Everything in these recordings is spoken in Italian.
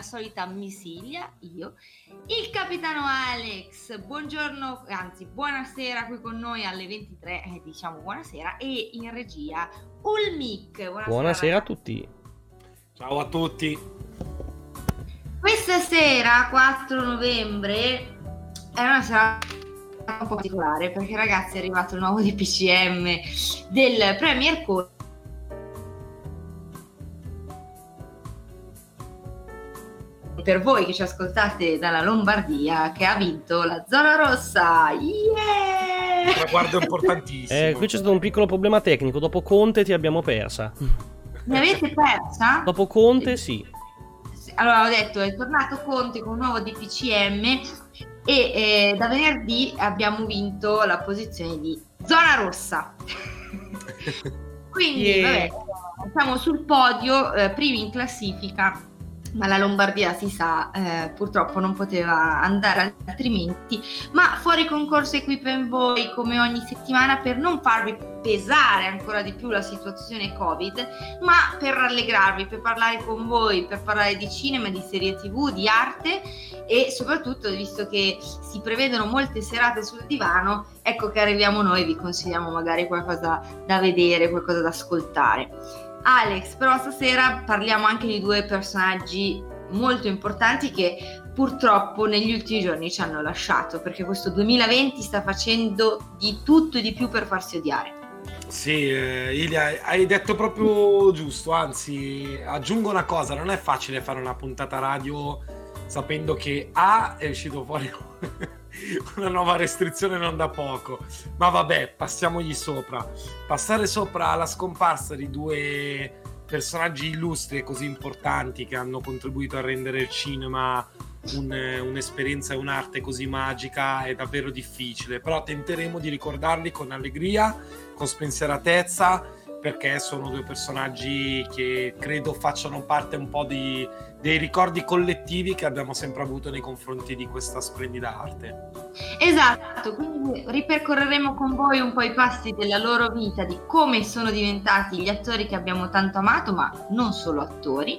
la solita Misiglia, io, il capitano Alex, buongiorno, anzi buonasera qui con noi alle 23, eh, diciamo buonasera, e in regia Ulmic. Buonasera, buonasera a tutti. Ciao a tutti. Questa sera, 4 novembre, è una sera un po' particolare perché ragazzi è arrivato il nuovo DPCM del Premier Code per voi che ci ascoltate dalla Lombardia che ha vinto la zona rossa yeah! traguardo importantissimo eh, qui c'è stato un piccolo problema tecnico dopo Conte ti abbiamo persa mi avete persa? dopo Conte sì allora ho detto è tornato Conte con un nuovo DPCM e eh, da venerdì abbiamo vinto la posizione di zona rossa. Quindi yeah. vabbè, siamo sul podio, eh, primi in classifica ma la Lombardia si sa eh, purtroppo non poteva andare altrimenti. Ma fuori concorso Equipa in voi come ogni settimana per non farvi pesare ancora di più la situazione covid ma per rallegrarvi per parlare con voi per parlare di cinema di serie tv di arte e soprattutto visto che si prevedono molte serate sul divano ecco che arriviamo noi vi consigliamo magari qualcosa da vedere qualcosa da ascoltare Alex, però stasera parliamo anche di due personaggi molto importanti che purtroppo negli ultimi giorni ci hanno lasciato, perché questo 2020 sta facendo di tutto e di più per farsi odiare. Sì, eh, Ilia, hai detto proprio giusto, anzi aggiungo una cosa, non è facile fare una puntata radio sapendo che A è uscito fuori una nuova restrizione non da poco. Ma vabbè, passiamogli sopra. Passare sopra alla scomparsa di due personaggi illustri e così importanti che hanno contribuito a rendere il cinema un, un'esperienza e un'arte così magica è davvero difficile. Però tenteremo di ricordarli con allegria, con spensieratezza perché sono due personaggi che credo facciano parte un po' di, dei ricordi collettivi che abbiamo sempre avuto nei confronti di questa splendida arte. Esatto, quindi ripercorreremo con voi un po' i passi della loro vita, di come sono diventati gli attori che abbiamo tanto amato, ma non solo attori.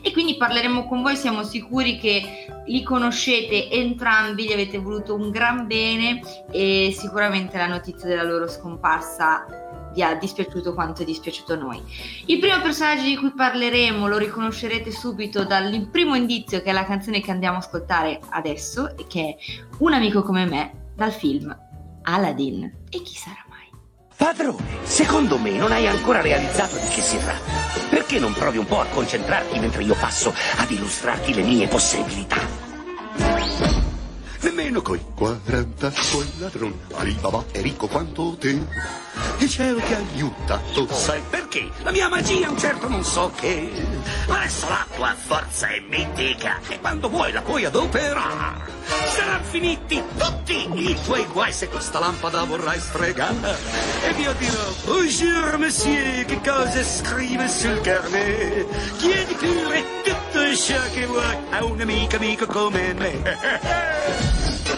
E quindi parleremo con voi, siamo sicuri che li conoscete entrambi, gli avete voluto un gran bene e sicuramente la notizia della loro scomparsa vi ha dispiaciuto quanto è dispiaciuto a noi. Il primo personaggio di cui parleremo lo riconoscerete subito dal primo indizio che è la canzone che andiamo a ascoltare adesso e che è Un amico come me dal film Aladdin. E chi sarà mai? Padrone, secondo me non hai ancora realizzato di che si tratta. Perché non provi un po' a concentrarti mentre io passo ad illustrarti le mie possibilità? Nemmeno coi 40 quel ladron Alibaba è ricco quanto te. Il cielo ti aiuta, tu sai perché? La mia magia un certo non so che. Adesso la tua forza è mitica. E quando vuoi la puoi adoperare. Saranno finiti tutti i tuoi guai Se questa lampada vorrai sfregare E io dirò Bonjour monsieur, che cosa scrive sul carnet? Chiedi pure tutto ciò che vuoi A un amico amico come me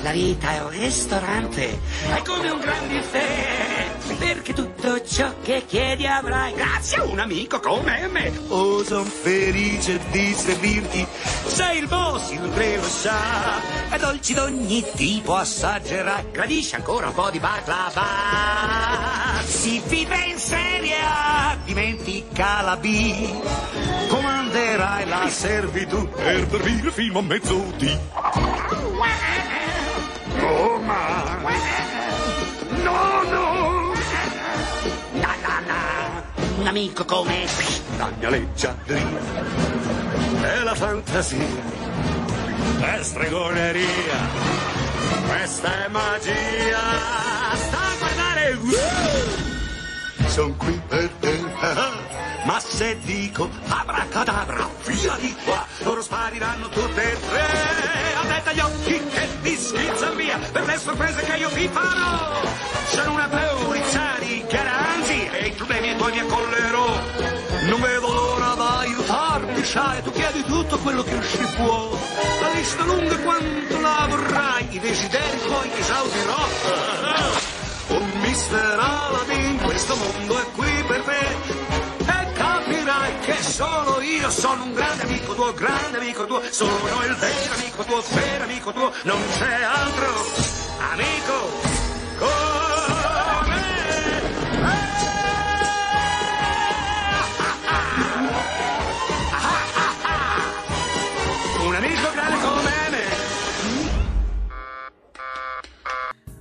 La vita è un ristorante, è come un gran buffet, perché tutto ciò che chiedi avrai. Grazie a un amico come me. Oh, son felice di servirti, sei il boss, il re lo sa, e dolci d'ogni tipo assaggerai, gradisci ancora un po' di baklava. Si vive in serie A, dimentica la B, comanderai la servitù per dormire fino a mezzodì. Roma! No, no! Na, na, na. Un amico come la mia leggiadria è la fantasia, è stregoneria, questa è magia. Sta a guardare! Sono qui per te. Ma se dico abracadabra, via di qua, loro spariranno tutte e tre. Aspetta gli occhi che ti schizzano via per le sorprese che io vi farò. Sono una Peurizzani garanzi e i problemi tuoi mi accollerò. Non vedo l'ora da aiutarmi, sai, tu chiedi tutto quello che si può. La lista lunga quanto la vorrai, i desideri tuoi esaudirò. Oh, mister Aladdin, questo mondo è qui solo io sono un grande amico tuo, grande amico tuo, sono il vero amico tuo, vero amico tuo, non c'è altro amico come me. Un amico grande come me.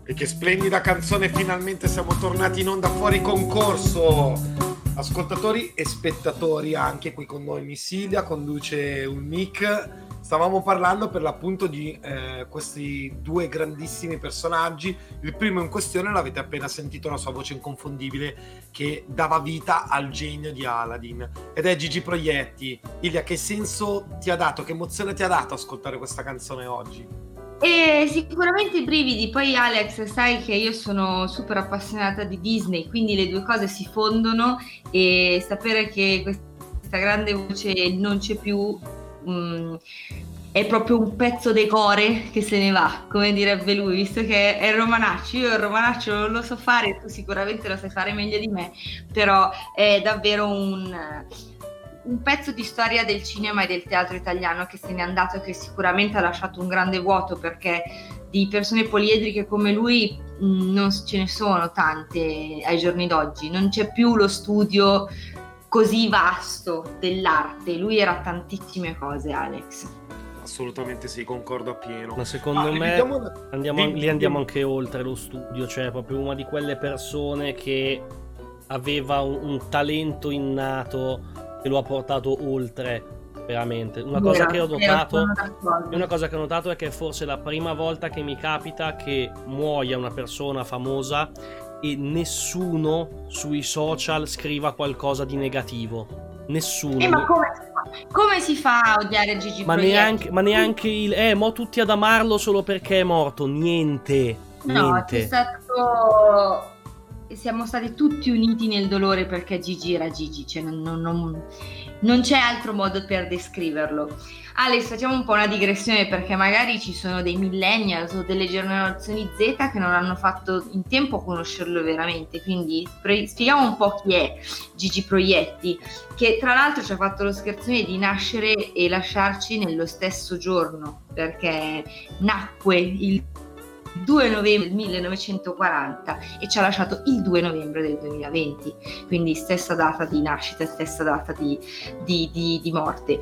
E che splendida canzone, finalmente siamo tornati in onda fuori concorso. Ascoltatori e spettatori, anche qui con noi Missilia, conduce un mic. Stavamo parlando per l'appunto di eh, questi due grandissimi personaggi. Il primo in questione l'avete appena sentito, la sua voce inconfondibile che dava vita al genio di Aladdin. Ed è Gigi Proietti. Ilia, che senso ti ha dato, che emozione ti ha dato ascoltare questa canzone oggi? E sicuramente i brividi, poi Alex sai che io sono super appassionata di Disney, quindi le due cose si fondono e sapere che questa grande voce non c'è più mh, è proprio un pezzo decore che se ne va, come direbbe lui, visto che è il romanaccio, io il romanaccio non lo so fare, tu sicuramente lo sai fare meglio di me, però è davvero un un pezzo di storia del cinema e del teatro italiano che se n'è andato e che sicuramente ha lasciato un grande vuoto perché di persone poliedriche come lui mh, non ce ne sono tante ai giorni d'oggi, non c'è più lo studio così vasto dell'arte, lui era tantissime cose Alex. Assolutamente sì, concordo appieno. Ma secondo Ah, me vediamo- andiamo, lì andiamo anche oltre lo studio, cioè proprio una di quelle persone che aveva un, un talento innato che lo ha portato oltre veramente. Una cosa Vero, che ho notato una cosa che ho notato è che è forse la prima volta che mi capita che muoia una persona famosa e nessuno sui social scriva qualcosa di negativo. Nessuno. Eh, ma come si fa? Come si fa a odiare Gigi Ma Proietti? neanche, ma neanche il... Eh, mo tutti ad amarlo solo perché è morto. Niente. No, Niente. c'è stato. Siamo stati tutti uniti nel dolore perché Gigi era Gigi, cioè non, non- non- non c'è altro modo per descriverlo. Alex, facciamo un po' una digressione perché magari ci sono dei millennials o delle generazioni Z che non hanno fatto in tempo a conoscerlo veramente, quindi spieghiamo un po' chi è Gigi Proietti, che tra l'altro ci ha fatto lo scherzone di nascere e lasciarci nello stesso giorno, perché nacque il 2 novembre del 1940 e ci ha lasciato il 2 novembre del 2020, quindi stessa data di nascita, stessa data di, di- di- di morte.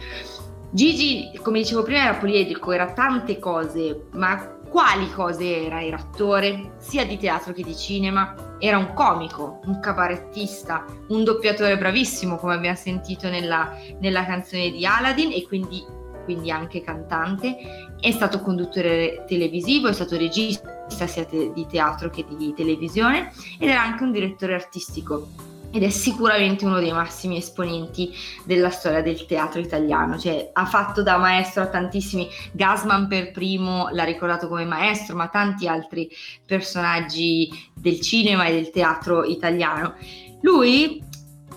Gigi, come dicevo prima, era poliedrico, era tante cose, ma quali cose era? Era attore sia di teatro che di cinema, era un comico, un cabarettista, un doppiatore bravissimo, come abbiamo sentito nella, nella canzone di Aladdin, e quindi, quindi anche cantante è stato conduttore televisivo, è stato regista sia te- di teatro che di televisione ed era anche un direttore artistico ed è sicuramente uno dei massimi esponenti della storia del teatro italiano, cioè ha fatto da maestro a tantissimi, Gasman per primo l'ha ricordato come maestro, ma tanti altri personaggi del cinema e del teatro italiano. Lui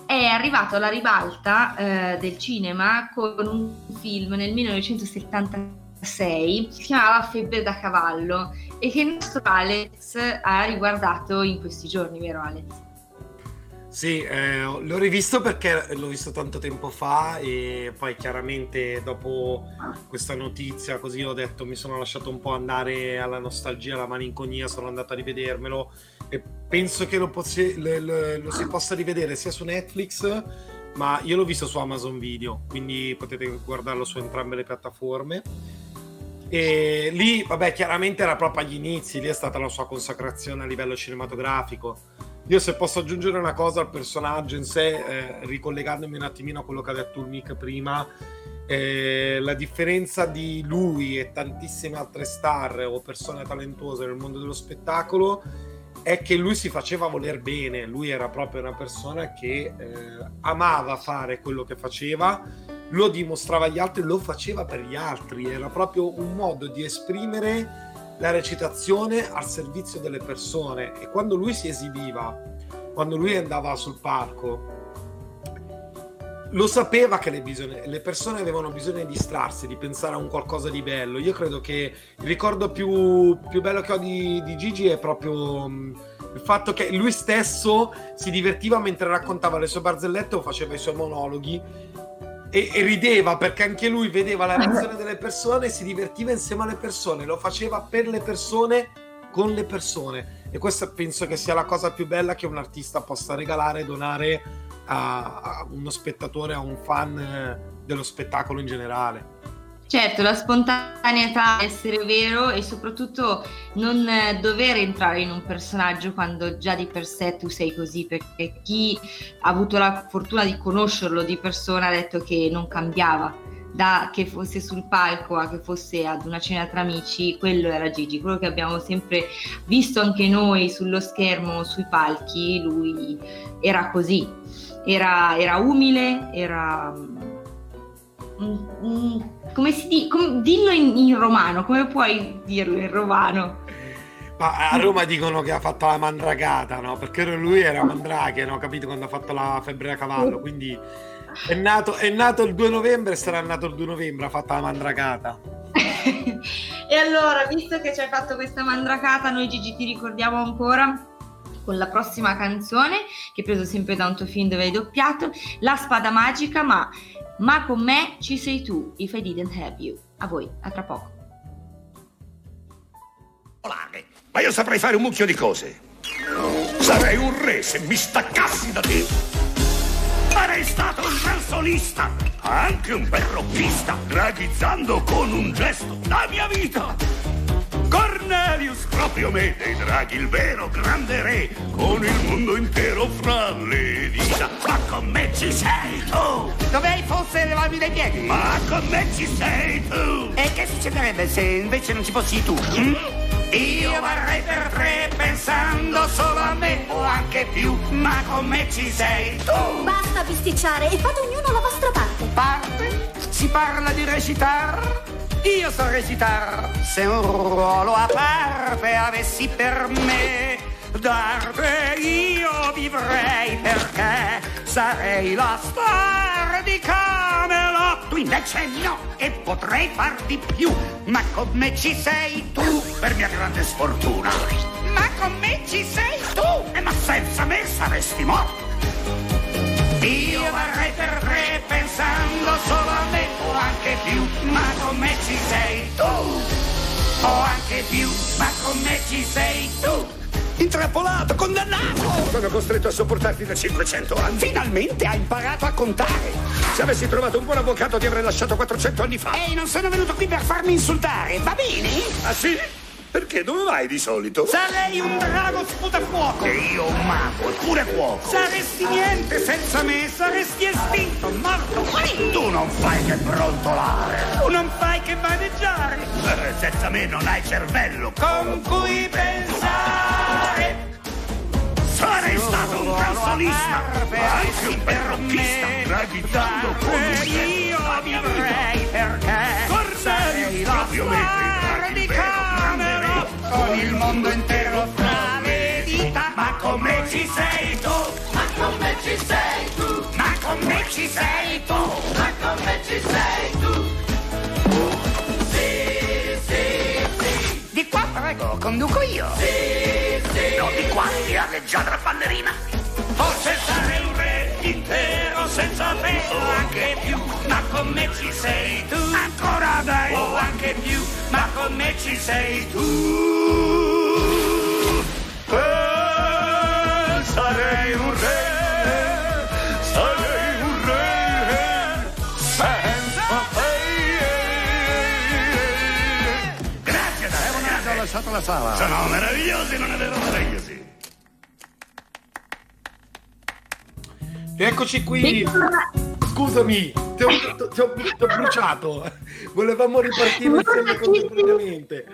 è arrivato alla ribalta eh, del cinema con un film nel 1973 1986, si chiamava Febbre da cavallo e che il nostro Alex ha riguardato in questi giorni, vero Alex? Sì, eh, l'ho rivisto perché l'ho visto tanto tempo fa e poi chiaramente dopo questa notizia così ho detto mi sono lasciato un po' andare alla nostalgia, alla malinconia, sono andato a rivedermelo e penso che lo, possi- le, le, lo si possa rivedere sia su Netflix ma io l'ho visto su Amazon Video, quindi potete guardarlo su entrambe le piattaforme e lì, vabbè, chiaramente era proprio agli inizi, lì è stata la sua consacrazione a livello cinematografico. Io se posso aggiungere una cosa al personaggio in sé, eh, ricollegandomi un attimino a quello che ha detto il Mick prima, eh, la differenza di lui e tantissime altre star o persone talentuose nel mondo dello spettacolo è che lui si faceva voler bene, lui era proprio una persona che eh, amava fare quello che faceva, lo dimostrava agli altri, lo faceva per gli altri, era proprio un modo di esprimere la recitazione al servizio delle persone. E quando lui si esibiva, quando lui andava sul palco, lo sapeva che le, bisogna- le persone avevano bisogno di distrarsi, di pensare a un qualcosa di bello. Io credo che il ricordo più, più bello che ho di, di Gigi è proprio mh, il fatto che lui stesso si divertiva mentre raccontava le sue barzellette o faceva i suoi monologhi e, e, rideva perché anche lui vedeva la reazione delle persone, si divertiva insieme alle persone, lo faceva per le persone, con le persone. E questa penso che sia la cosa più bella che un artista possa regalare, donare a, a uno spettatore, a un fan eh, dello spettacolo in generale. Certo, la spontaneità, essere vero e soprattutto non dover entrare in un personaggio quando già di per sé tu sei così, perché chi ha avuto la fortuna di conoscerlo di persona ha detto che non cambiava, da che fosse sul palco a che fosse ad una cena tra amici, quello era Gigi, quello che abbiamo sempre visto anche noi sullo schermo, sui palchi, lui era così, era, era umile, era come si dice? dillo in, in, romano, come puoi dirlo in romano? Ma a Roma dicono che ha fatto la mandragata, no? Perché lui era mandrache, no? Capito? Quando ha fatto la febbre a cavallo, quindi è nato, è nato il 2 novembre, sarà nato il 2 novembre, ha fatto la mandragata. e allora, visto che ci hai fatto questa mandracata, noi Gigi ti ricordiamo ancora con la prossima canzone, che è preso sempre da un tuo film dove hai doppiato, La spada magica, ma ma con me ci sei tu, if I didn't have you. A voi, a tra poco. Ma io saprei fare un mucchio di cose. Sarei un re se mi staccassi da te. Sarei stato un gran solista, anche un bel rockista, draghizzando con un gesto la mia vita. Cornelius, proprio me, dei draghi il vero grande re, con il mondo intero fra le dita. Ma con me ci sei tu! Dovrei forse levarmi dai piedi? Ma con me ci sei tu! E che succederebbe se invece non ci fossi tu? Hm? Io varrei per tre pensando solo a me o anche più, ma con me ci sei tu! Basta bisticciare e fate ognuno la vostra parte. Parte? Si parla di recitar? Io so recitar se un ruolo a parte avessi per me d'arte io vivrei perché sarei la star di Camelot tu invece no e potrei far di più ma con me ci sei tu grande sfortuna ma con me ci sei tu e ma senza me saresti morto io varrei per tre pensando solo a me o anche più, ma con me ci sei tu. O anche più, ma con me ci sei tu. Intrappolato, condannato! Sono costretto a sopportarti da 500 anni. Finalmente hai imparato a contare. Se avessi trovato un buon avvocato ti avrei lasciato 400 anni fa. Ehi, non sono venuto qui per farmi insultare, va bene? Ah sì? Perché dove vai di solito? Sarei un drago sputafuoco. E io un mago, eppure fuoco. Saresti niente senza me, saresti estinto, morto, finito. Tu non fai che brontolare. Tu non fai che vaneggiare. Eh, senza me non hai cervello. Con cui pensare. Sarei stato un gran solista, ma anche un bel rockista, draghizzando con Io vivrei perché sarei proprio me, con il mondo intero fra le dita. Ma con me ci sei tu, ma con me ci sei tu, ma con me ci sei tu, ma con me ci sei tu. Sì, sì, sì. Di qua prego, conduco io. Sì, sì. No, di qua, di alleggiadra ballerina. Forse sarei un intero senza te o anche più, ma con me ci sei tu. Ancora dai, o anche più, ma con me ci sei tu. Eh, sarei un re, sarei un re, senza te. Grazie, Dai, Ho lasciato la sala. Sono meravigliosi, non è vero, meravigliosi. Eccoci qui. Scusami, ti ho, ti ho- ti ho- bruciato. Volevamo ripartire insieme contemporaneamente.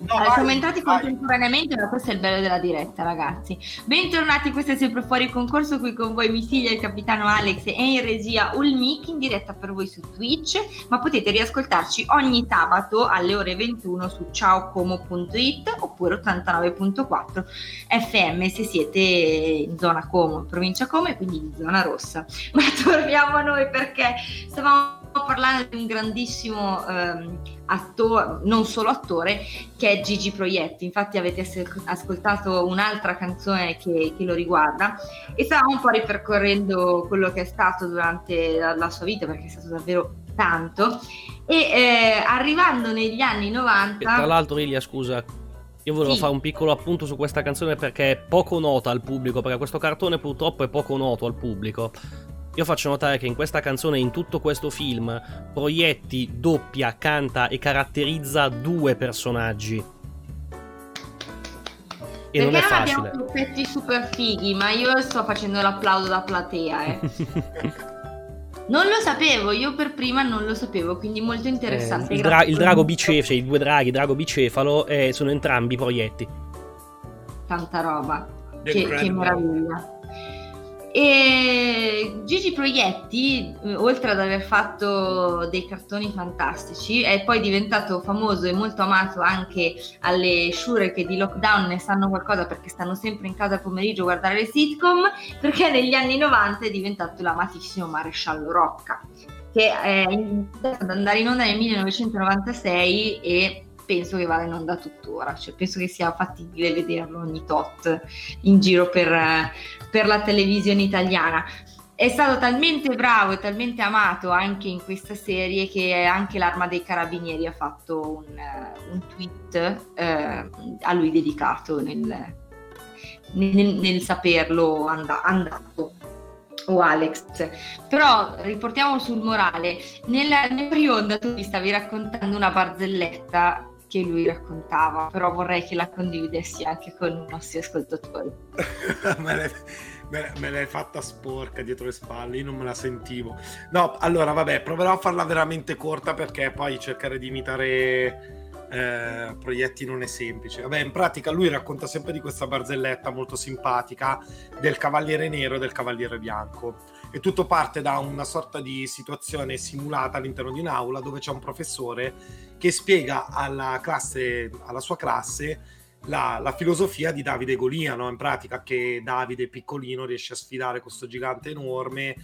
No, Eh, vai, siamo entrati vai. contemporaneamente, ma questo è il bello della diretta, ragazzi. Bentornati, questo è sempre fuori concorso. Qui con voi Missiglia, il capitano Alex e in regia Ulmic in diretta per voi su Twitch. Ma potete riascoltarci ogni sabato alle ore 21 su ciaocomo.it oppure 89.4 FM se siete in zona Como, in provincia Como e quindi in zona rossa. Ma torniamo a noi perché stavamo parlando di un grandissimo ehm, attore, non solo attore, che è Gigi Proietti. Infatti avete as- ascoltato un'altra canzone che, che, lo riguarda e stavamo un po' ripercorrendo quello che è stato durante la, la sua vita, perché è stato davvero tanto. E eh, arrivando negli anni 90... E tra l'altro, Ilia, scusa, io volevo sì. fare un piccolo appunto su questa canzone perché è poco nota al pubblico, perché questo cartone purtroppo è poco noto al pubblico. Io faccio notare che in questa canzone, in tutto questo film, Proietti doppia, canta e caratterizza due personaggi. E Perché non è facile. abbiamo pezzi super fighi, ma io sto facendo l'applauso da platea, eh. Non lo sapevo, io per prima non lo sapevo, quindi molto interessante. Eh, il, dra- il, drago bicefalo, cioè i due draghi, drago bicefalo, eh, sono entrambi proietti. Tanta roba, che, che meraviglia. E Gigi Proietti, eh, oltre ad aver fatto dei cartoni fantastici, è poi diventato famoso e molto amato anche alle sciure che di lockdown ne sanno qualcosa perché stanno sempre in casa pomeriggio a guardare le sitcom, perché negli anni 90 è diventato l'amatissimo Maresciallo Rocca, che è iniziato ad andare in onda nel 1996 e penso che vada in onda tuttora, cioè penso che sia fattibile vederlo ogni tot in giro per per la televisione italiana. È stato talmente bravo e talmente amato anche in questa serie che anche l'Arma dei Carabinieri ha fatto un, un tweet uh, a lui dedicato nel, nel, nel saperlo and- andato o Alex. Però riportiamo sul morale. Nella, nel prionda tu mi stavi raccontando una barzelletta che lui raccontava, però vorrei che la condividessi anche con i nostri ascoltatori. me, l'hai, me, me, l'hai, fatta sporca dietro le spalle, io non me la sentivo. No, allora vabbè, proverò a farla veramente corta perché poi cercare di imitare eh, proietti non è semplice. Vabbè, in pratica lui racconta sempre di questa barzelletta molto simpatica del cavaliere nero e del cavaliere bianco e tutto parte da una sorta di situazione simulata all'interno di un'aula dove c'è un professore che spiega alla, classe, alla sua classe la, la, filosofia di Davide Golia, no? in pratica che Davide piccolino riesce a sfidare questo gigante enorme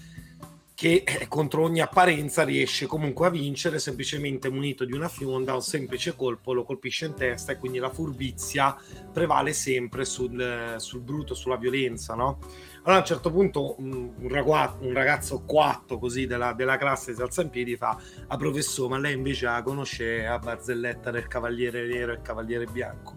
che eh, contro ogni apparenza riesce comunque a vincere semplicemente munito di una fionda, un semplice colpo lo colpisce in testa e quindi la furbizia prevale sempre sul, sul bruto, sulla violenza, no? Allora a un certo punto un, un, ragazzo, quatto così della, della, classe si alza in piedi fa a professore ma lei invece la conosce a barzelletta del cavaliere nero e il cavaliere bianco?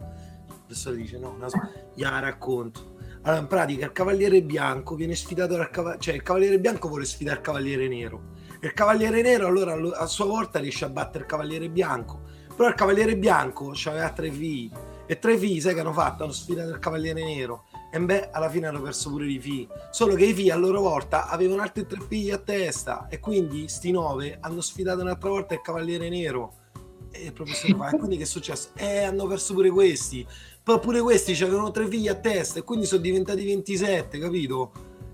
Il professore dice no, no gliela racconto. Allora in pratica il cavaliere bianco viene sfidato dal cavaliere cioè il cavaliere bianco vuole sfidare il cavaliere nero. Il cavaliere nero allora a sua volta riesce a battere il cavaliere bianco. Però il cavaliere bianco aveva tre figli. E tre figli sai che hanno fatto? hanno sfidato il cavaliere nero e beh, alla fine hanno perso pure i figli. Solo che i figli a loro volta avevano altri tre figli a testa e quindi sti nove hanno sfidato un'altra volta il Cavaliere Nero. E il professore fa, e quindi che è successo? Eh, hanno perso pure questi. Poi pure questi avevano tre figli a testa e quindi sono diventati 27, capito?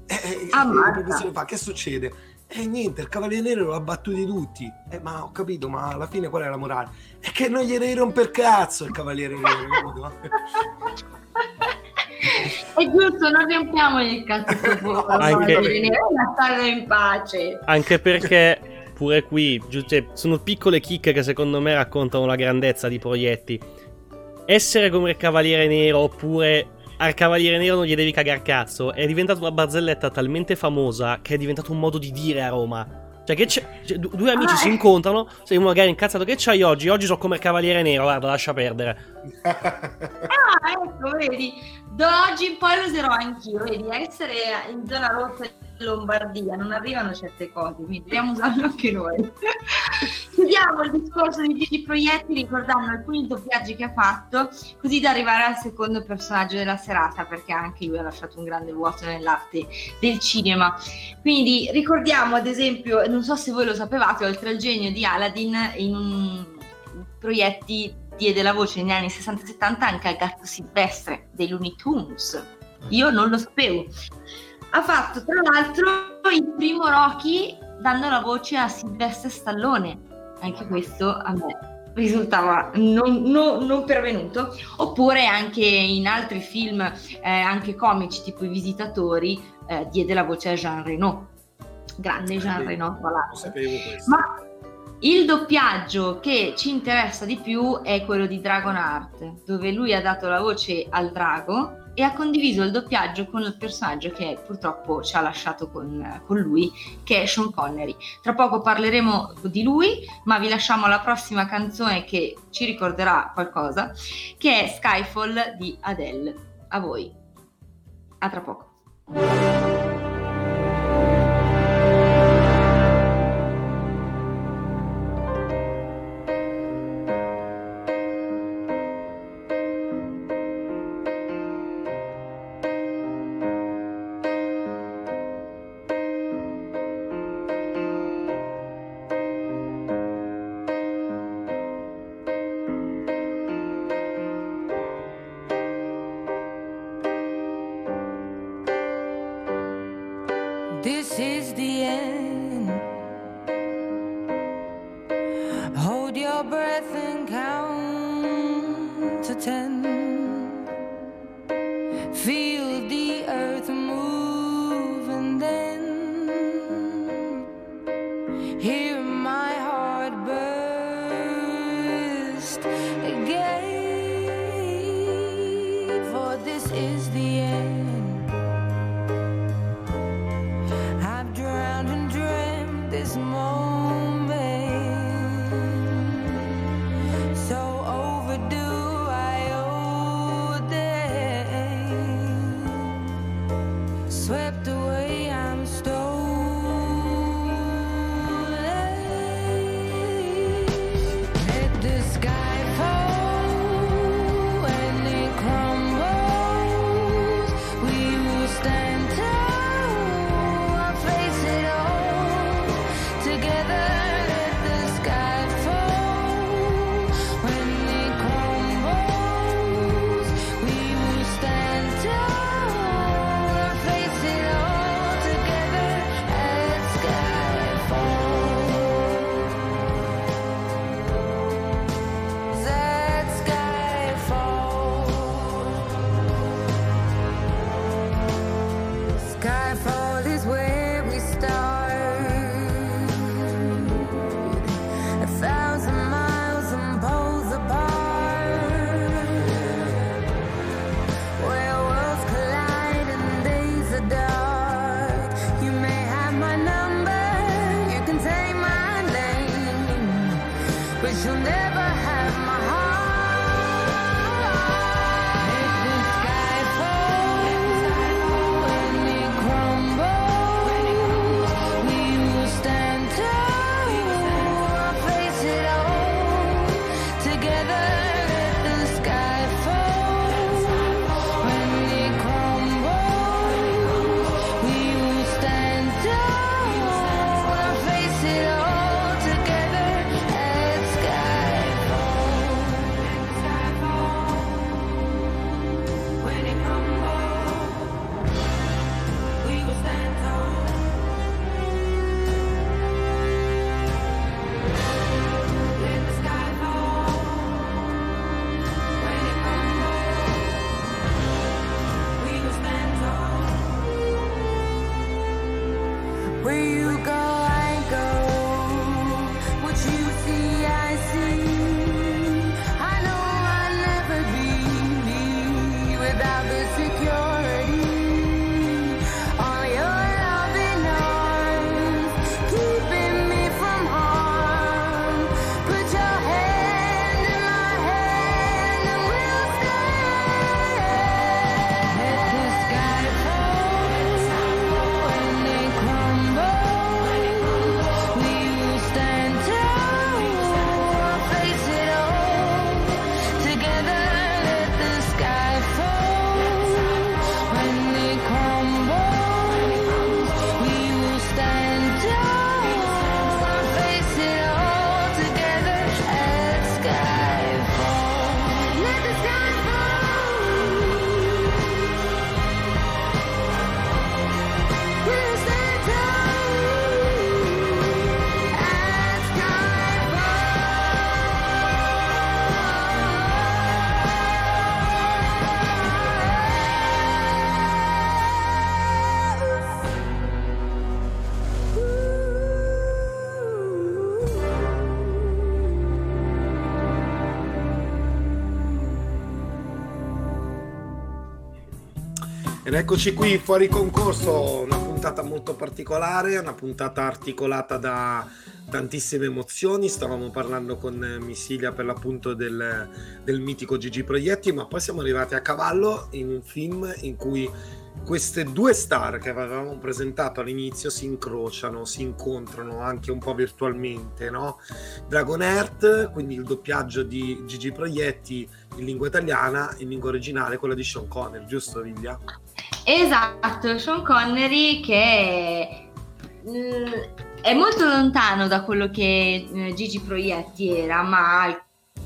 E, e il professore fa, che succede? E niente, il Cavaliere Nero l'ha battuti tutti. Eh, ma ho capito, ma alla fine qual è la morale? È che non gli devi rompere cazzo il Cavaliere Nero, capito? È giusto, non rompiamo il cazzo anche... lasciarlo in pace. Anche perché pure qui cioè, sono piccole chicche che secondo me raccontano la grandezza di proietti. Essere come il Cavaliere Nero oppure al Cavaliere Nero non gli devi cagar cazzo è diventata una barzelletta talmente famosa che è diventato un modo di dire a Roma. Cioè, che c'è, cioè, due amici ah, si incontrano, sei uno magari incazzato, che c'hai oggi? Oggi sono come il Cavaliere Nero, guarda, lascia perdere. ah, ecco, vedi, da oggi in poi lo userò anch'io, vedi, essere in zona rossa in Lombardia non arrivano certe cose, quindi dobbiamo usarlo anche noi. Chiudiamo il discorso di Gigi Proietti ricordando alcuni doppiaggi che ha fatto, così da arrivare al secondo personaggio della serata, perché anche lui ha lasciato un grande vuoto nell'arte del cinema. Quindi ricordiamo ad esempio, non so se voi lo sapevate, oltre al genio di Aladdin, in un proietti diede la voce negli anni 60 70 anche al gatto silvestre dei Looney Tunes. Io non lo sapevo. Ha fatto tra l'altro il primo Rocky dando la voce a Silvestre Stallone. Anche questo a me risultava non, non, non pervenuto. Oppure anche in altri film, eh, anche comici tipo I Visitatori, eh, diede la voce a Jean Reno. Grande Jean Reno, tra l'altro. Ma Il doppiaggio che ci interessa di più è quello di Dragon Art, dove lui ha dato la voce al drago e ha condiviso il doppiaggio con il personaggio che purtroppo ci ha lasciato con, con lui, che è Sean Connery. Tra poco parleremo di lui, ma vi lasciamo alla prossima canzone che ci ricorderà qualcosa, che è Skyfall di Adele. A voi. A tra poco. Were you eccoci qui fuori concorso, una puntata molto particolare, una puntata articolata da tantissime emozioni. Stavamo parlando con eh, Missilia per l'appunto del, del mitico Gigi Proietti, ma poi siamo arrivati a cavallo in un film in cui queste due star che avevamo presentato all'inizio si incrociano, si incontrano anche un po' virtualmente, no? Dragon Earth, quindi il doppiaggio di Gigi Proietti in lingua italiana, in lingua originale quella di Sean Connery, giusto Viglia? Esatto, Sean Connery che mm, è molto lontano da quello che eh, Gigi Proietti era, ma al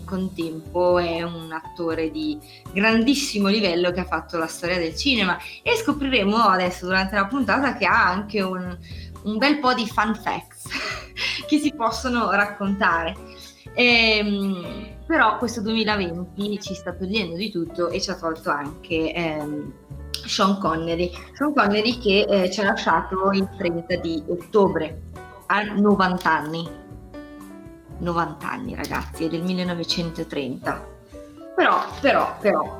contempo è un attore di grandissimo livello che ha fatto la storia del cinema e scopriremo adesso durante la puntata che ha anche un, un bel po' di fun facts che si possono raccontare. Ehm, però questo 2020 ci sta togliendo di tutto e ci ha tolto anche ehm, Sean Connery. Sean Connery che eh, ci ha lasciato il 30 di ottobre a 90 anni. 90 anni ragazzi, è del 1930. Però, però, però,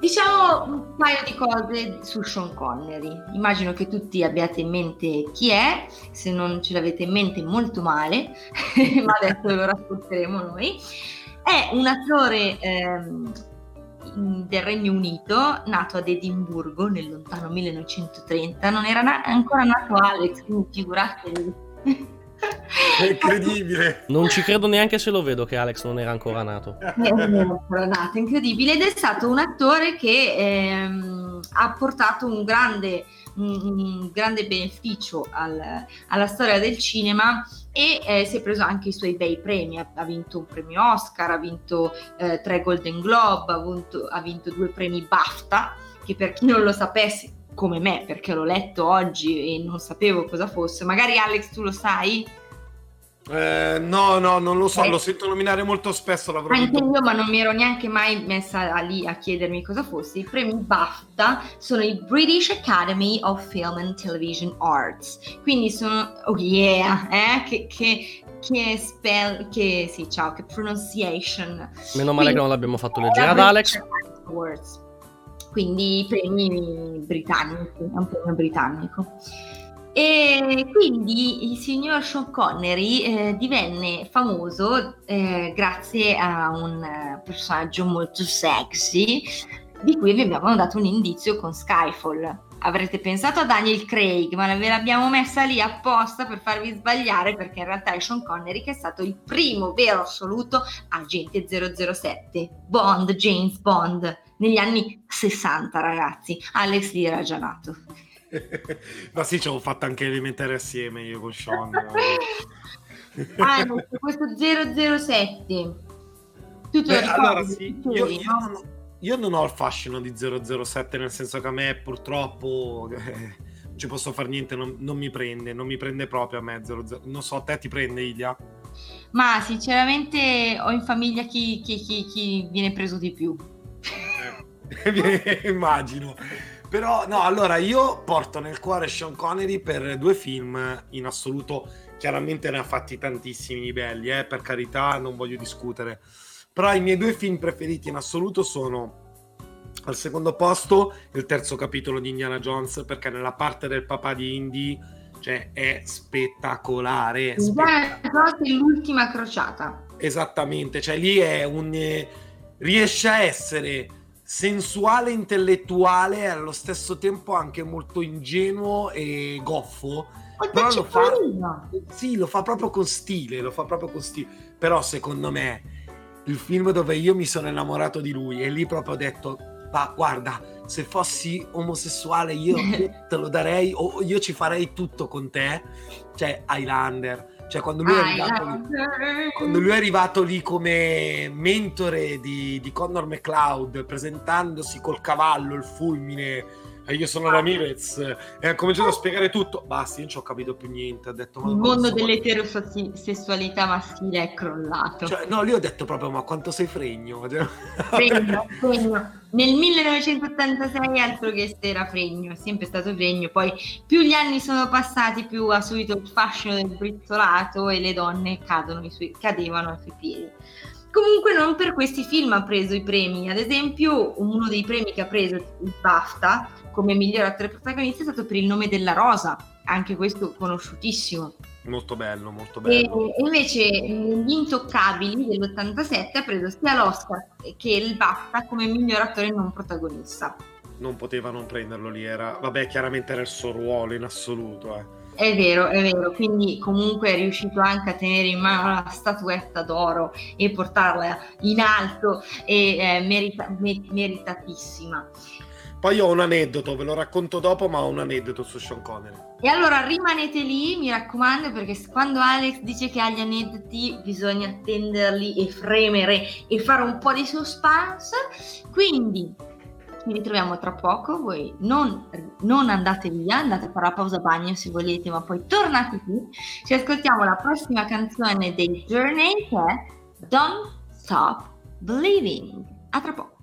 diciamo un paio di cose su Sean Connery. Immagino che tutti abbiate in mente chi è, se non ce l'avete in mente molto male, ma adesso lo racconteremo noi. È un attore ehm, del Regno Unito, nato ad Edimburgo nel lontano 1930. Non era na- ancora nato Alex, quindi figuratevi. È incredibile! Non ci credo neanche se lo vedo che Alex non era ancora nato. non era ancora nato, incredibile. Ed è stato un attore che ehm, ha portato un grande, un, un grande beneficio al- alla storia del cinema e eh, si è preso anche i suoi bei premi. Ha, ha vinto un premio Oscar, ha vinto eh, tre Golden Globe, ha vinto, ha vinto due premi BAFTA, che per chi non lo sapesse, come me, perché l'ho letto oggi e non sapevo cosa fosse. Magari Alex tu lo sai? Eh, no, no, non lo so, Eh. lo sento nominare molto spesso, l'avrò Anche io, ma non mi ero neanche mai messa a- lì a chiedermi cosa fosse. I premi BAFTA sono i British Academy of Film and Television Arts. Quindi sono, oh yeah, eh? che, che, che spell, che sì, ciao, che pronunciation. Meno male Quindi- che non l'abbiamo fatto leggere ad British Alex. Awards. Quindi premi britannici, è un premio britannico. E quindi il signor Sean Connery eh, divenne famoso eh, grazie a un personaggio molto sexy di cui vi abbiamo dato un indizio con Skyfall. Avrete pensato a Daniel Craig, ma ve l'abbiamo messa lì apposta per farvi sbagliare perché in realtà è Sean Connery che è stato il primo vero assoluto agente 007, Bond, James Bond, negli anni 60 ragazzi. Alex lì era già nato. Ma sì, ci avevo fatto anche elementare assieme io con Sean. Ah, no, questo 007. Tu te lo Beh, allora sì, io, io no? io non ho il fascino di 007, nel senso che a me purtroppo eh, non ci posso fare niente, non, non mi prende, non mi prende proprio a me 00. Non so, a te ti prende Ilia? Ma sinceramente ho in famiglia chi, chi- chi- chi viene preso di più. Immagino. Però no, allora io porto nel cuore Sean Connery per due film in assoluto, chiaramente ne ha fatti tantissimi belli, eh, per carità, non voglio discutere. Però i miei due film preferiti in assoluto sono al secondo posto il terzo capitolo di Indiana Jones, perché nella parte del papà di Indy cioè, è spettacolare. Indiana Jones è l'ultima crociata. Esattamente, cioè lì è un... eh, riesce a essere sensuale, intellettuale e allo stesso tempo anche molto ingenuo e goffo. Però lo fa, sì, lo fa proprio con stile, lo fa proprio con stile. Però secondo me il film dove io mi sono innamorato di lui e lì proprio ho detto, ma guarda, se fossi omosessuale io te lo darei o io ci farei tutto con te. Cioè Highlander, cioè quando lui è arrivato lì quando lui è arrivato lì come mentore di, di Connor McLeod presentandosi col cavallo, il fulmine e io sono Ramirez e ha cominciato a spiegare tutto basta, io non ci ho capito più niente ho detto, ma Il mondo dell'eterosessualità maschile è crollato. cioè, no, lì ho detto proprio ma quanto sei fregno Fregno, fregno. Nel 1986 altro che era fregno, è sempre stato fregno, poi più gli anni sono passati più ha subito il fascino del brizzolato e le donne suoi- cadevano ai suoi piedi. Comunque non per questi film ha preso i premi, ad esempio uno dei premi che ha preso il BAFTA come miglior attore protagonista è stato per Il nome della rosa, anche questo conosciutissimo. Molto bello, molto bello. e invece mh, Gli Intoccabili dell'87 ha preso sia l'Oscar che il BAFTA come miglior attore non protagonista. Non poteva non prenderlo lì, era... Vabbè, chiaramente era il suo ruolo in assoluto, eh. È vero, è vero, quindi comunque è riuscito anche a tenere in mano la statuetta d'oro e portarla in alto e eh, merita- me- meritatissima. Poi ho un aneddoto, ve lo racconto dopo, ma ho un aneddoto su Sean Connery. E allora rimanete lì, mi raccomando, perché quando Alex dice che ha gli aneddoti bisogna attenderli e fremere e fare un po' di suspense. Quindi ci ritroviamo tra poco, voi non, non andate via, andate a fare la pausa bagno se volete, ma poi tornate qui. Ci ascoltiamo la prossima canzone dei Journey che è Don't Stop Believing. A tra poco.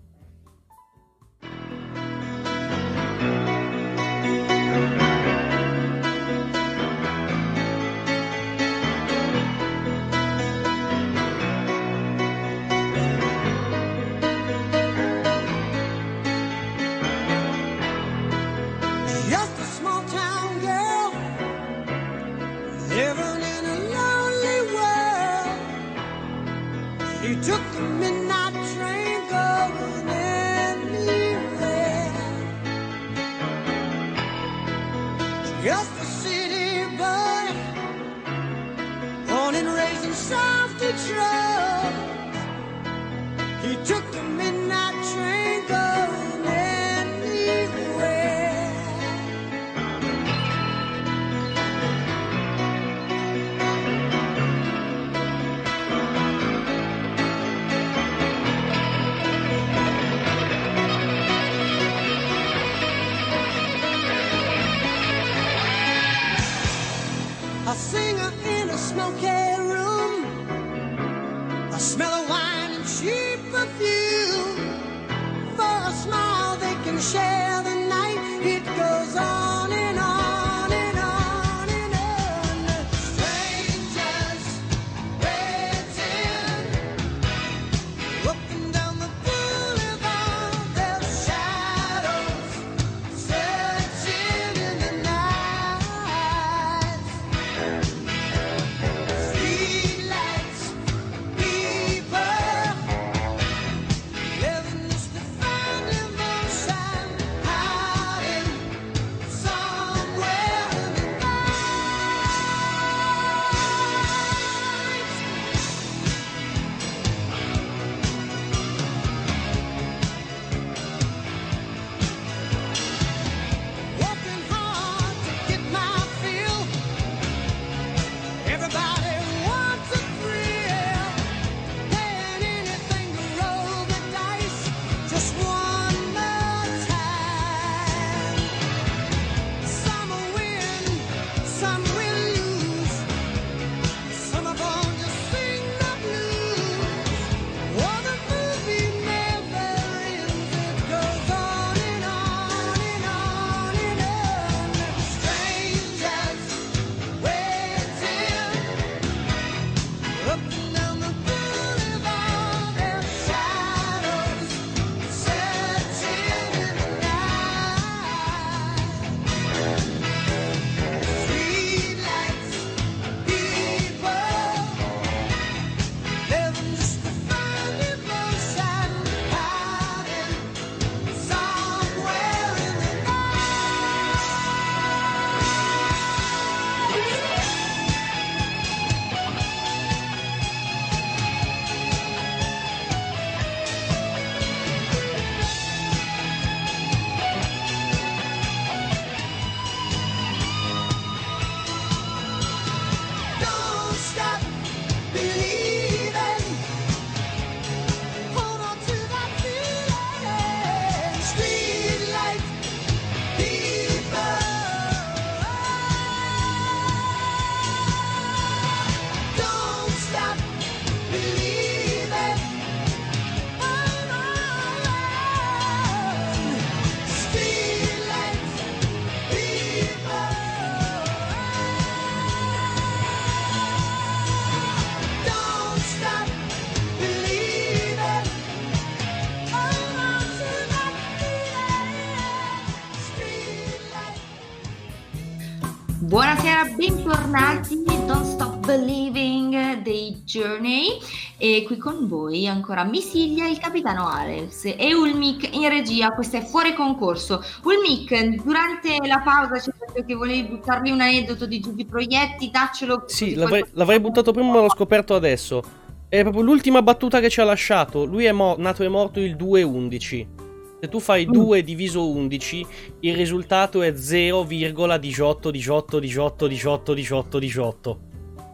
Bentornati. Don't Stop Believing dei Journey. E qui con voi ancora Missilia, il capitano Alex e Ulmic in regia. Questo è fuori concorso. Ulmic, durante la pausa ci hai detto che volevi buttarmi un aneddoto di Giubi Proietti, daccelo. Sì, l'avrei, l'avrei buttato prima, ma l'ho scoperto adesso. È proprio l'ultima battuta che ci ha lasciato. Lui è mo- nato e morto il 2-11. Se tu fai 2 diviso 11, il risultato è 0,18, 18, 18, 18, 18, 18.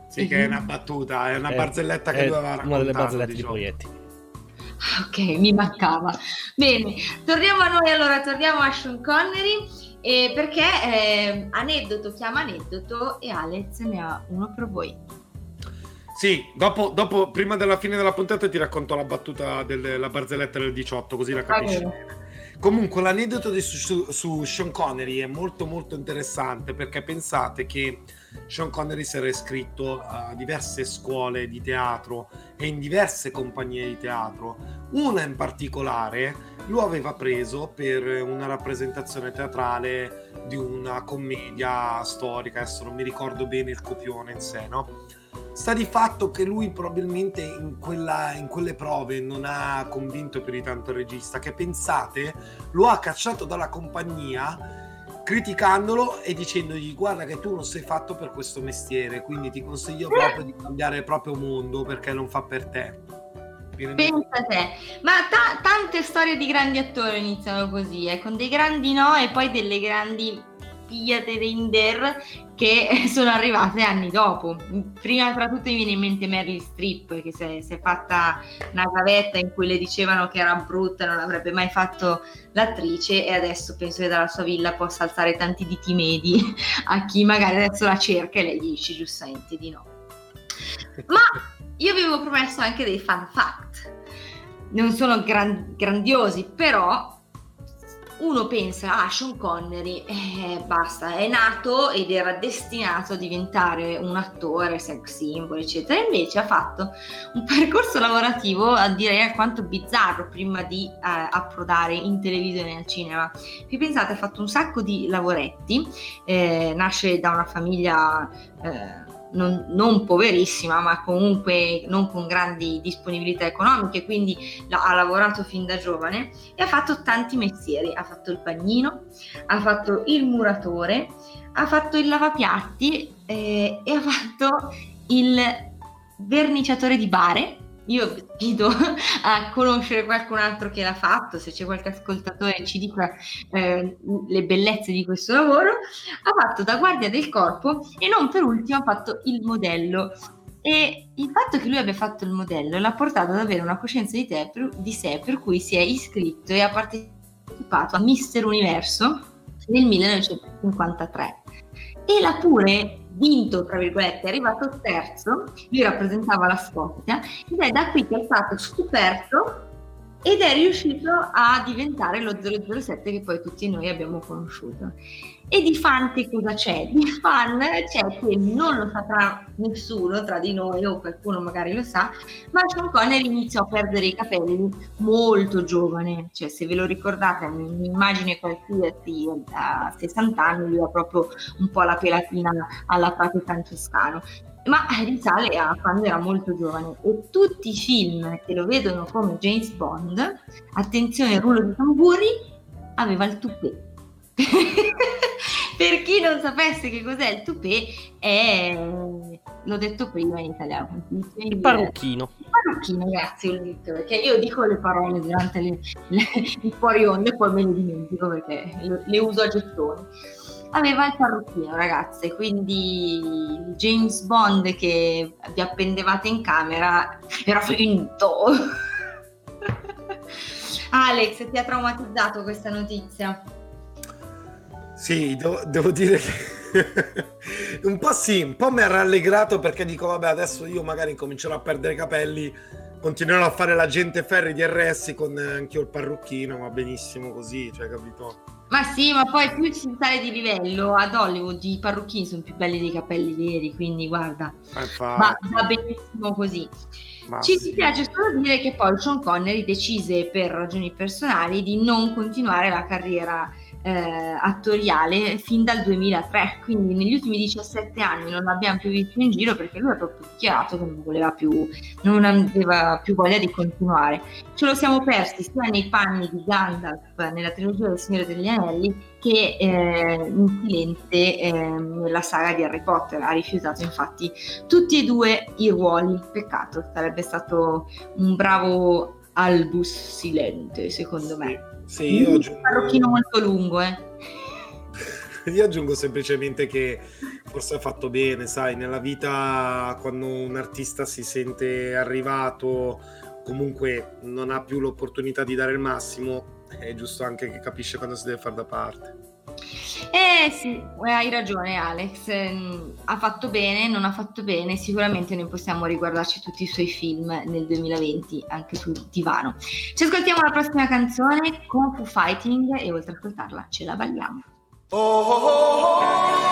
Sì, che è una battuta, è una È- barzelletta che aveva raccontato. Una delle barzellette di diciamo. proietti. Ok, mi mancava. Bene, torniamo a noi allora, torniamo a Sean Connery. eh, perché eh, aneddoto chiama aneddoto e Alex ne ha uno per voi. Sì, dopo, dopo, prima della fine della puntata ti racconto la battuta della barzelletta del 18, così la capisci. Comunque l'aneddoto di- su, su- su Sean Connery è molto molto interessante perché pensate che Sean Connery si era iscritto a diverse scuole di teatro e in diverse compagnie di teatro. Una in particolare lo aveva preso per una rappresentazione teatrale di una commedia storica, adesso non mi ricordo bene il copione in sé, no? Sta di fatto che lui probabilmente in, quella- in quelle prove non ha convinto più di tanto il regista, che pensate lo ha cacciato dalla compagnia criticandolo e dicendogli guarda che tu non sei fatto per questo mestiere, quindi ti consiglio proprio di cambiare il proprio mondo perché non fa per te. Pensa te, ma ta- tante storie di grandi attori iniziano così, eh, con dei grandi no e poi delle grandi pigliate der che sono arrivate anni dopo. Prima tra tutte mi viene in mente Meryl Streep che si è, si è fatta una gavetta in cui le dicevano che era brutta, non avrebbe mai fatto l'attrice e adesso penso che dalla sua villa possa alzare tanti diti medi a chi magari adesso la cerca e lei dice giustamente di no. Ma io vi avevo promesso anche dei fun fact. Non sono gran- grandiosi, però uno pensa, ah, Sean Connery, eh, basta, è nato ed era destinato a diventare un attore, sex symbol, eccetera. Invece ha fatto un percorso lavorativo, a dire alquanto bizzarro, prima di eh, approdare in televisione e al cinema. Vi pensate, ha fatto un sacco di lavoretti, eh, nasce da una famiglia... eh, non, non poverissima, ma comunque non con grandi disponibilità economiche, quindi ha lavorato fin da giovane e ha fatto tanti mestieri. Ha fatto il bagnino, ha fatto il muratore, ha fatto il lavapiatti eh, e ha fatto il verniciatore di bare. Io vi sfido a conoscere qualcun altro che l'ha fatto, se c'è qualche ascoltatore ci dica eh, le bellezze di questo lavoro. Ha fatto da guardia del corpo e non per ultimo ha fatto il modello. E il fatto che lui abbia fatto il modello l'ha portato ad avere una coscienza di, te, di sé, per cui si è iscritto e ha partecipato a Mister Universo nel 1953 e l'ha pure vinto, tra virgolette, è arrivato terzo, lui rappresentava la Scozia ed è da qui che è stato scoperto ed è riuscito a diventare lo 007 che poi tutti noi abbiamo conosciuto. E di fan che cosa c'è? Di fan c'è che non lo saprà nessuno tra di noi o qualcuno magari lo sa, ma Sean Connery iniziò a perdere i capelli molto giovane, cioè se ve lo ricordate, un'immagine qualsiasi a 60 anni lui ha proprio un po' la pelatina alla Prate Francescano ma risale a quando era molto giovane e tutti i film che lo vedono come James Bond, attenzione rullo di tamburi, aveva il toupé. per chi non sapesse che cos'è il toupé, è, l'ho detto prima in italiano, Il parrucchino. il parrucchino, grazie Ulrich, perché io dico le parole durante le, le, il fuori onda e poi me le dimentico perché le, le uso a gettoni aveva il parrucchino, ragazze, quindi il James Bond che vi appendevate in camera era finto. Alex, ti ha traumatizzato questa notizia? Sì, devo, devo dire che un po' sì, un po' mi ha rallegrato perché dico, vabbè, adesso io magari comincerò a perdere i capelli, continuerò a fare la gente ferri di RS con eh, anch'io il parrucchino, va benissimo così, cioè, capito? Ma sì, ma poi più si sale di livello, ad Hollywood i parrucchini sono più belli dei capelli veri, quindi guarda, Ma va, infatti, va benissimo così. ma Ci sì. dispiace solo dire che poi Sean Connery decise per ragioni personali di non continuare la carriera eh, attoriale fin dal 2003, quindi negli ultimi 17 anni non l'abbiamo più visto in giro perché lui ha proprio dichiarato che non voleva più, non aveva più voglia di continuare. Ce lo siamo persi sia nei panni di Gandalf nella trilogia del Signore degli Anelli che eh, in Silente eh, nella saga di Harry Potter. Ha rifiutato infatti tutti e due i ruoli. Peccato, sarebbe stato un bravo Albus Silente, secondo me. Sì, io aggiungo... Un parrocchino molto lungo, eh. Io aggiungo semplicemente che forse ha fatto bene, sai, nella vita quando un artista si sente arrivato, comunque non ha più l'opportunità di dare il massimo, è giusto anche che capisce quando si deve fare da parte. Eh sì, hai ragione Alex, ehm, ha fatto bene, non ha fatto bene, sicuramente noi possiamo riguardarci tutti i suoi film nel 2020, anche sul divano. Ci ascoltiamo la prossima canzone, Kung Fu Fighting, e oltre a ascoltarla ce la balliamo. Everybody was kung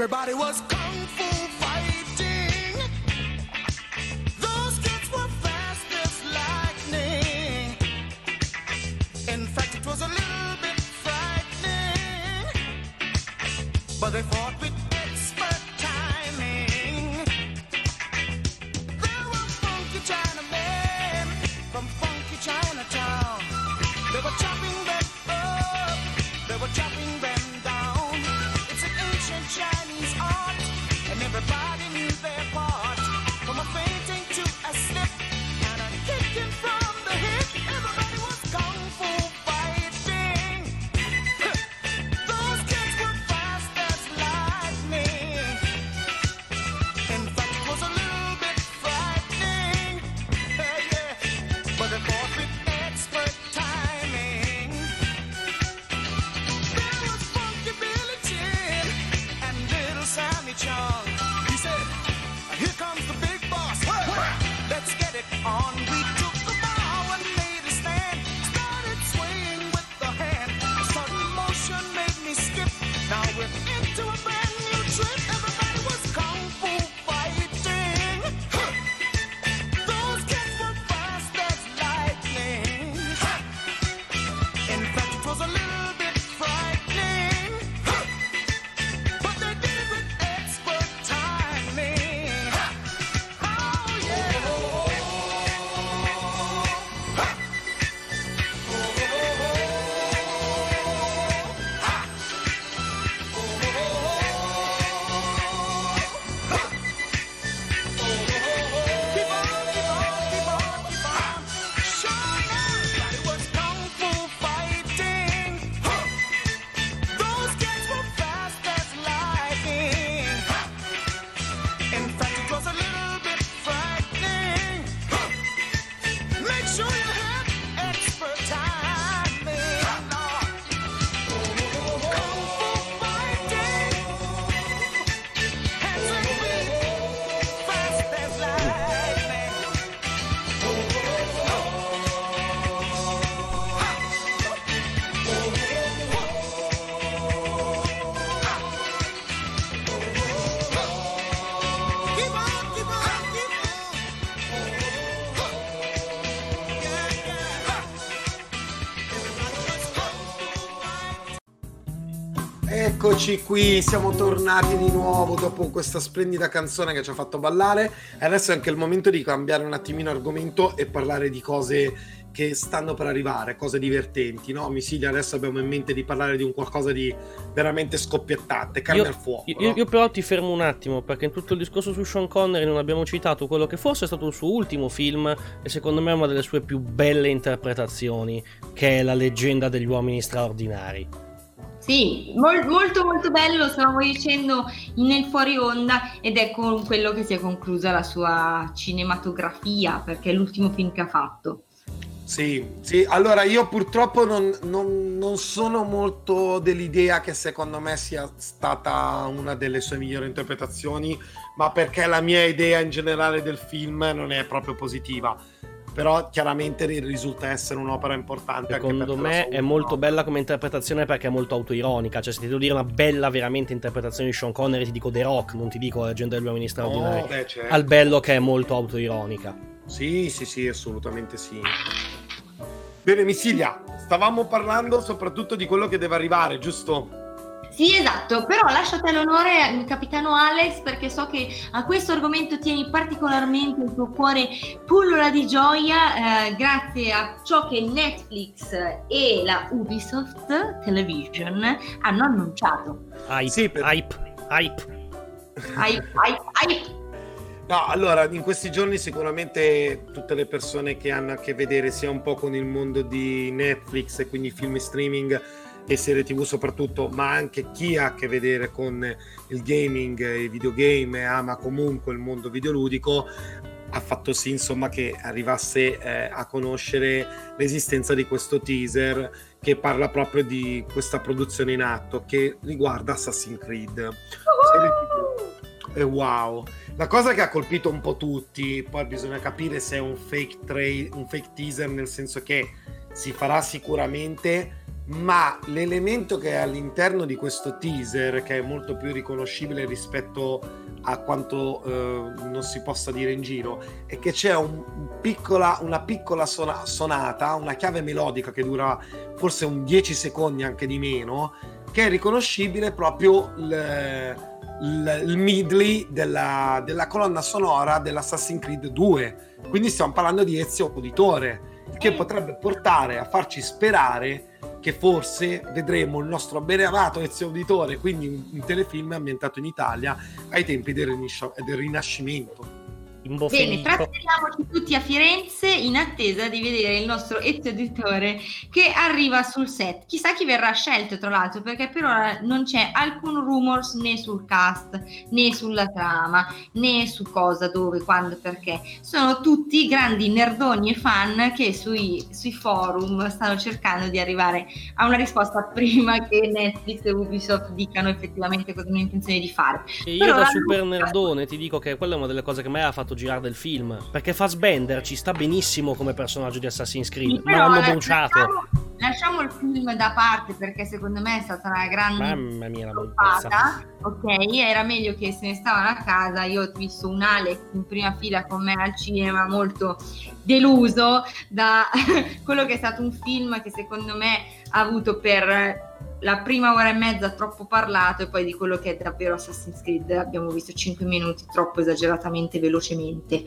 fu fighting. Eccoci qui, siamo tornati di nuovo dopo questa splendida canzone che ci ha fatto ballare. Adesso è anche il momento di cambiare un attimino argomento e parlare di cose che stanno per arrivare, cose divertenti, no? Misilia, adesso abbiamo in mente di parlare di un qualcosa di veramente scoppiettante, carne Io, al fuoco. io- no? io però ti fermo un attimo perché in tutto il discorso su Sean Connery non abbiamo citato quello che forse è stato il suo ultimo film e secondo me è una delle sue più belle interpretazioni, che è La leggenda degli uomini straordinari. Sì, mol- molto molto bello, lo stavamo dicendo nel fuori onda ed è con quello che si è conclusa la sua cinematografia perché è l'ultimo film che ha fatto. Sì, sì, allora io purtroppo non, non- non sono molto dell'idea che secondo me sia stata una delle sue migliori interpretazioni, ma perché la mia idea in generale del film non è proprio positiva. Però chiaramente risulta essere un'opera importante. Secondo me è molto bella come interpretazione perché è molto autoironica. Cioè, se ti devo dire una bella veramente interpretazione di Sean Connery, ti dico The Rock, non ti dico Leggenda degli uomini straordinari. Oh, beh, certo. Al bello che è molto autoironica. Sì, sì, sì, assolutamente sì. Bene, Missilia, stavamo parlando soprattutto di quello che deve arrivare, giusto? Sì, esatto, però lasciate l'onore, capitano Alex, perché so che a questo argomento tieni particolarmente il tuo cuore pullula di gioia eh, grazie a ciò che Netflix e la Ubisoft Television hanno annunciato. Hype, Sì, per- hype, hype. Hype, hype, hype. No, allora, in questi giorni sicuramente tutte le persone che hanno a che vedere sia un po' con il mondo di Netflix e quindi film e streaming e serie tv soprattutto, ma anche chi ha a che vedere con il gaming, i videogame e ama comunque il mondo videoludico, ha fatto sì insomma che arrivasse eh, a conoscere l'esistenza di questo teaser che parla proprio di questa produzione in atto che riguarda Assassin's Creed. TV. E wow, la cosa che ha colpito un po' tutti, poi bisogna capire se è un fake, tra- un fake teaser, nel senso che si farà sicuramente, ma l'elemento che è all'interno di questo teaser, che è molto più riconoscibile rispetto a quanto eh, non si possa dire in giro, è che c'è un- piccola- una piccola sona- sonata, una chiave melodica che dura forse un 10 secondi anche di meno, che è riconoscibile proprio il, il, il medley della, della colonna sonora dell'Assassin's Creed 2. Quindi stiamo parlando di Ezio Auditore, che potrebbe portare a farci sperare che forse vedremo il nostro beneamato Ezio Auditore, quindi un, telefilm ambientato in Italia ai tempi del, Riniscio- del Rinascimento. Bene, trasferiamoci tutti a Firenze in attesa di vedere il nostro Ezio Auditore che arriva sul set. Chissà chi verrà scelto, tra l'altro, perché per ora non c'è alcun rumors né sul cast, né sulla trama, né su cosa, dove, quando, perché. Sono tutti grandi nerdoni e fan che sui, sui forum stanno cercando di arrivare a una risposta prima che Netflix e Ubisoft dicano effettivamente cosa hanno intenzione di fare. E io da ora super nerdone ti dico che quella è una delle cose che a me ha fatto girare del film. Perché Fassbender ci sta benissimo come personaggio di Assassin's Creed, Sì, ma l'hanno la- bruciato. Lasciamo, lasciamo il film da parte perché secondo me è stata una grande Mamma mia, la stoppata. Ok, era meglio che se ne stavano a casa. Io ho visto un Alex in prima fila con me al cinema, molto deluso da quello che è stato un film che secondo me ha avuto per la prima ora e mezza troppo parlato e poi di quello che è davvero Assassin's Creed abbiamo visto 5 minuti troppo esageratamente velocemente.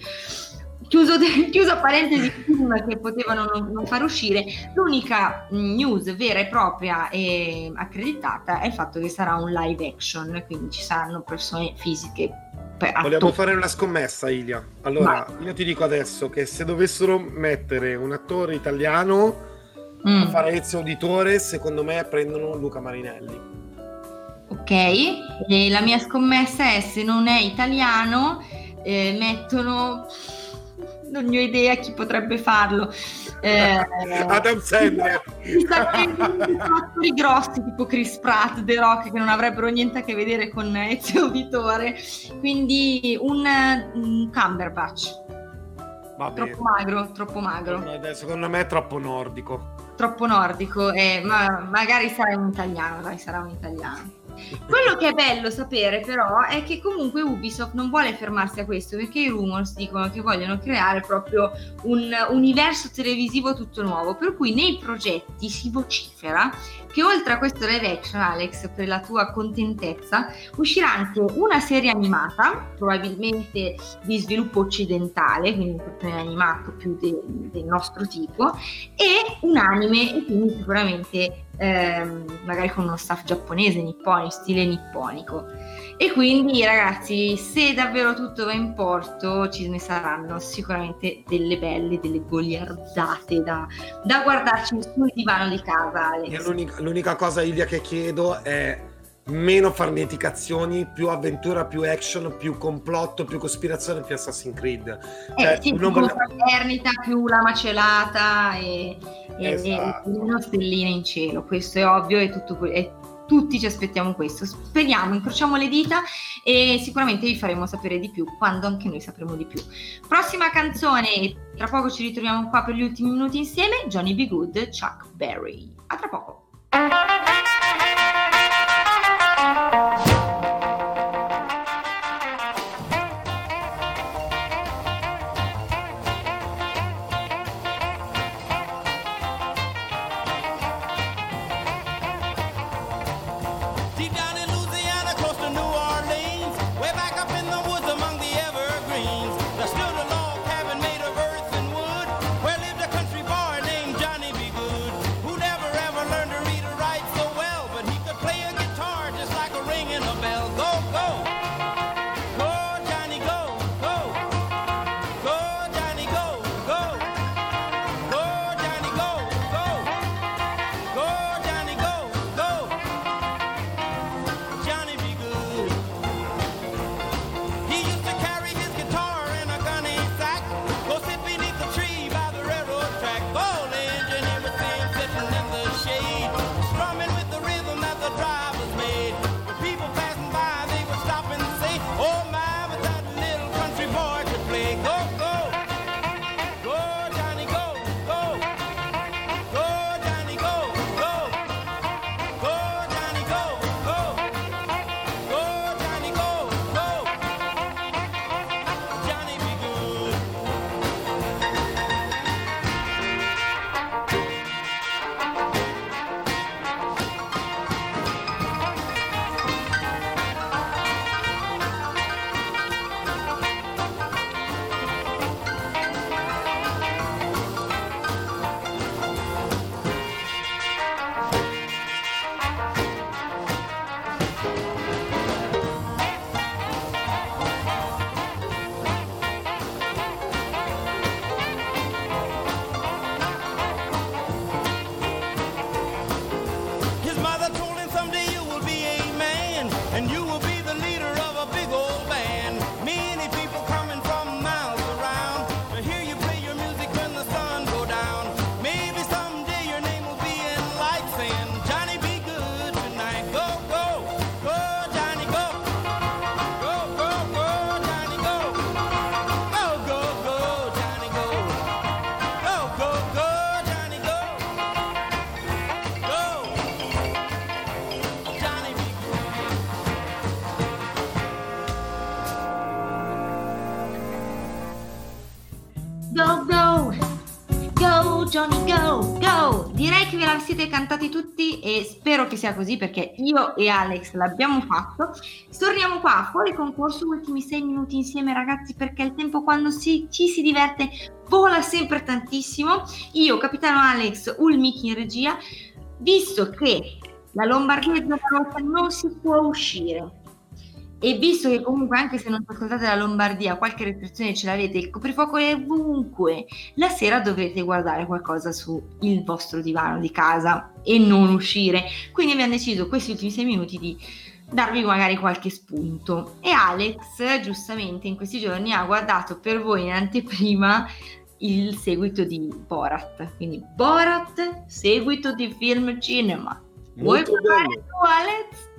Chiuso, chiuso parentesi film che potevano non, non far uscire, l'unica mm, news vera e propria e accreditata è il fatto che sarà un live action, quindi ci saranno persone fisiche. per Vogliamo fare una scommessa, Ilia. Allora, io ti dico adesso che se dovessero mettere un attore italiano Mm, a fare Ezio Auditore, secondo me prendono Luca Marinelli. ok, e la mia scommessa è se non è italiano, eh, mettono. Non ne ho idea chi potrebbe farlo. Eh, Adam Sandler. Mi attori grossi tipo Chris Pratt, The Rock che non avrebbero niente a che vedere con Ezio Auditore quindi un, un Cumberbatch Va bene. troppo magro troppo magro Secondo me è troppo nordico. Troppo nordico eh, ma magari sarà un italiano dai sarà un italiano. Quello che è bello sapere però è che comunque Ubisoft non vuole fermarsi a questo perché i rumors dicono che vogliono creare proprio un universo televisivo tutto nuovo per cui nei progetti si vocifera che oltre a questo live action Alex per la tua contentezza uscirà anche una serie animata probabilmente di sviluppo occidentale quindi un animato più de- del nostro tipo e un anime e quindi sicuramente ehm, magari con uno staff giapponese, nipponico, stile nipponico. E quindi ragazzi, se davvero tutto va in porto, ci ne saranno sicuramente delle belle, delle goliardate da, da guardarci sul divano di casa. L'unica, l'unica cosa, Ilia, che chiedo è meno farneticazioni, più avventura, più action, più complotto, più cospirazione, più Assassin's Creed. Eh, Cioè, sì, più voglio- fraternita, più la macelata e, e, Esatto. e meno stelline in cielo. Questo è ovvio e, tutto e tutti ci aspettiamo questo. Speriamo, incrociamo le dita e sicuramente vi faremo sapere di più quando anche noi sapremo di più. Prossima canzone, tra poco ci ritroviamo qua per gli ultimi minuti insieme, Johnny B. Good, Chuck Berry. A tra poco. Sia così perché io e Alex l'abbiamo fatto. Torniamo qua, fuori concorso, ultimi sei minuti insieme ragazzi perché il tempo quando si- ci si diverte vola sempre tantissimo. Io, capitano Alex, Ulmich in regia, visto che la Lombardia e non si può uscire e visto che comunque anche se non ascoltate la Lombardia qualche restrizione ce l'avete, il coprifuoco è ovunque, la sera dovrete guardare qualcosa sul vostro divano di casa e non uscire. Quindi abbiamo deciso questi ultimi sei minuti di darvi magari qualche spunto. E Alex, giustamente, in questi giorni ha guardato per voi in anteprima il seguito di Borat. Quindi Borat, seguito di film cinema. Vuoi Molto parlare bello. tu, Alex?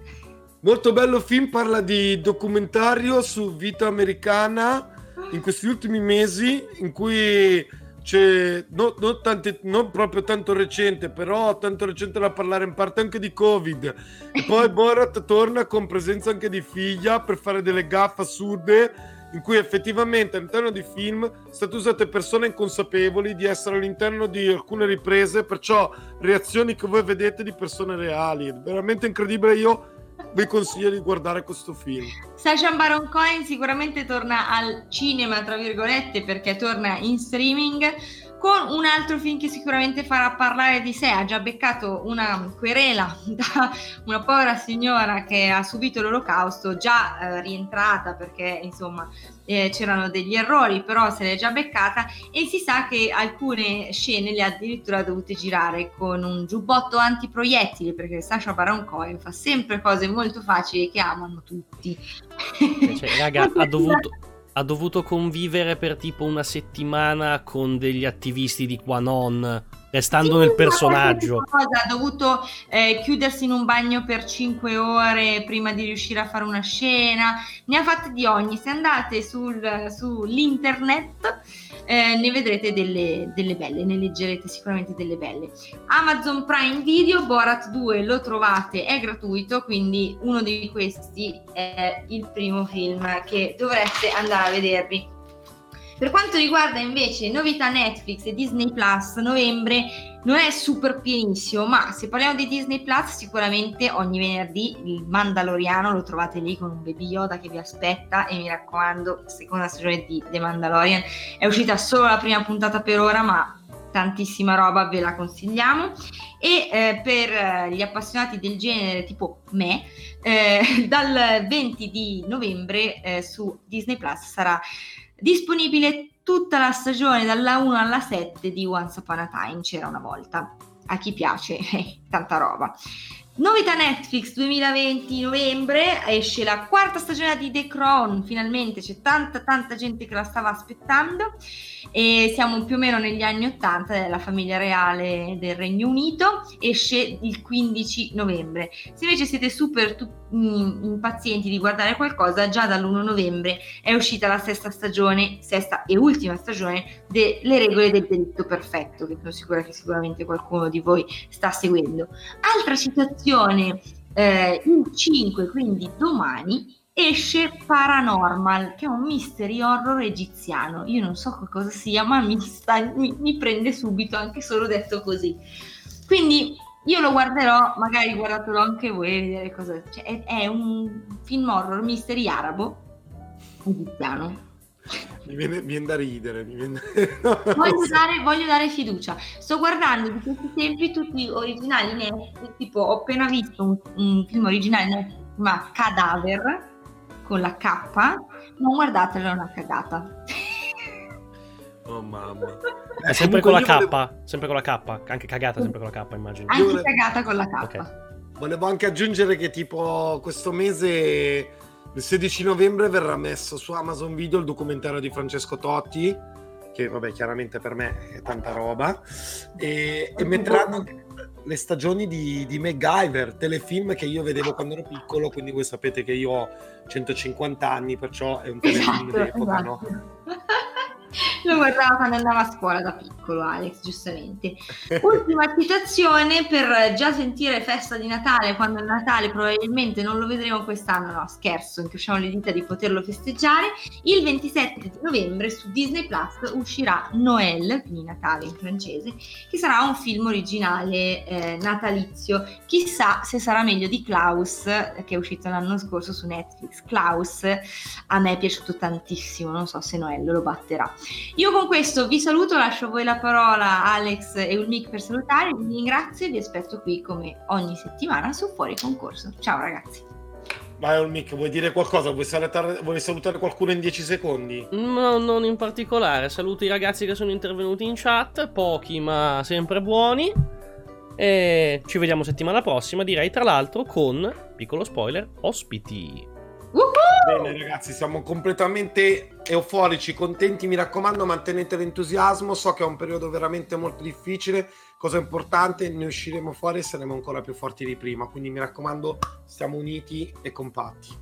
Molto bello film, parla di documentario su vita americana in questi ultimi mesi in cui c'è no- non, tante- non proprio tanto recente, però tanto recente da parlare in parte anche di Covid. E poi Borat torna con presenza anche di figlia per fare delle gaffe assurde in cui effettivamente all'interno di film state usate persone inconsapevoli di essere all'interno di alcune riprese, perciò reazioni che voi vedete di persone reali. È veramente incredibile. Io vi consiglio di guardare questo film. Sacha Baron Cohen sicuramente torna al cinema, tra virgolette, perché torna in streaming con un altro film che sicuramente farà parlare di sé. Ha già beccato una querela da una povera signora che ha subito l'olocausto, già eh, rientrata perché insomma eh, c'erano degli errori, però se l'è già beccata e si sa che alcune scene le ha addirittura dovute girare con un giubbotto antiproiettili perché Sasha Baron Cohen fa sempre cose molto facili che amano tutti. Cioè, raga, ha dovuto, ha dovuto convivere per tipo una settimana con degli attivisti di Quanon, restando Sì, nel personaggio. cosa, ha dovuto eh, chiudersi in un bagno per 5 ore prima di riuscire a fare una scena, ne ha fatte di ogni. Se andate sul- sull'internet eh, ne vedrete delle, delle belle, ne leggerete sicuramente delle belle. Amazon Prime Video, Borat 2 lo trovate, è gratuito, quindi uno di questi è il primo film che dovreste andare a vedervi. Per quanto riguarda invece novità Netflix e Disney Plus, novembre non è super pienissimo, ma se parliamo di Disney Plus, sicuramente ogni venerdì il Mandaloriano lo trovate lì con un baby Yoda che vi aspetta e mi raccomando, seconda stagione di The Mandalorian è uscita solo la prima puntata per ora, ma tantissima roba ve la consigliamo. E eh, per eh, gli appassionati del genere tipo me eh, dal 20 di novembre eh, su Disney Plus sarà disponibile tutta la stagione dalla 1 alla 7 di Once Upon a Time c'era una volta. A chi piace eh, tanta roba Novità Netflix 2020 novembre esce la quarta stagione di The Crown, finalmente c'è tanta tanta gente che la stava aspettando e siamo più o meno negli anni 80 della famiglia reale del Regno Unito, esce il 15 novembre. Se invece siete super tu- mm, impazienti di guardare qualcosa, già dall'1 novembre è uscita la sesta stagione, sesta e ultima stagione delle regole del delitto perfetto, che sono sicura che sicuramente qualcuno di voi sta seguendo. Altra citazione, eh, il 5, quindi domani, esce Paranormal, che è un mystery horror egiziano. Io non so che cosa sia, ma mi, sta- mi- mi prende subito, anche solo detto così. Quindi io lo guarderò, magari guardatelo anche voi vedere cosa c'è. È, è un film horror mystery arabo egiziano. Mi viene, mi viene da ridere. Mi viene... Voglio dare, voglio dare fiducia. Sto guardando di questi tempi tutti originali Netflix, tipo ho appena visto un, un film originale Netflix, ma Cadaver con la K, non guardatelo, è una cagata. Oh mamma. È sempre con la K, volevo- sempre con la K, anche cagata sempre con la K, immagino. Anche volevo- cagata con la K. Ok. Volevo anche aggiungere che tipo questo mese, il 16 novembre, verrà messo su Amazon Video il documentario di Francesco Totti, che vabbè chiaramente per me è tanta roba, e, e metteranno le stagioni di, di MacGyver, telefilm che io vedevo quando ero piccolo, quindi voi sapete che io ho 150 anni, perciò è un telefilm Esatto, d'epoca, no? Lo guardava quando andava a scuola da piccolo, Alex, giustamente. Ultima citazione per già sentire festa di Natale, quando è Natale probabilmente non lo vedremo quest'anno, no scherzo, incrociamo le dita di poterlo festeggiare. Il 27 di novembre su Disney Plus uscirà Noël, quindi Natale in francese, che sarà un film originale eh, natalizio. Chissà se sarà meglio di Klaus, che è uscito l'anno scorso su Netflix. Klaus a me è piaciuto tantissimo, non so se Noello lo batterà. Io con questo vi saluto, lascio a voi la parola Alex e Ulmic per salutare, vi ringrazio e vi aspetto qui come ogni settimana su Fuori Concorso. Ciao ragazzi. Vai Olmic, vuoi dire qualcosa? Vuoi salutare, vuoi salutare qualcuno in 10 secondi? No, non in particolare, saluto i ragazzi che sono intervenuti in chat, pochi ma sempre buoni. E ci vediamo settimana prossima, direi tra l'altro con, piccolo spoiler, ospiti. Bene ragazzi, siamo completamente euforici, contenti, mi raccomando mantenete l'entusiasmo, so che è un periodo veramente molto difficile, cosa importante, ne usciremo fuori e saremo ancora più forti di prima, quindi mi raccomando stiamo uniti e compatti.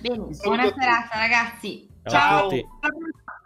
Bene, buona serata ragazzi. Ciao a Ciao. tutti.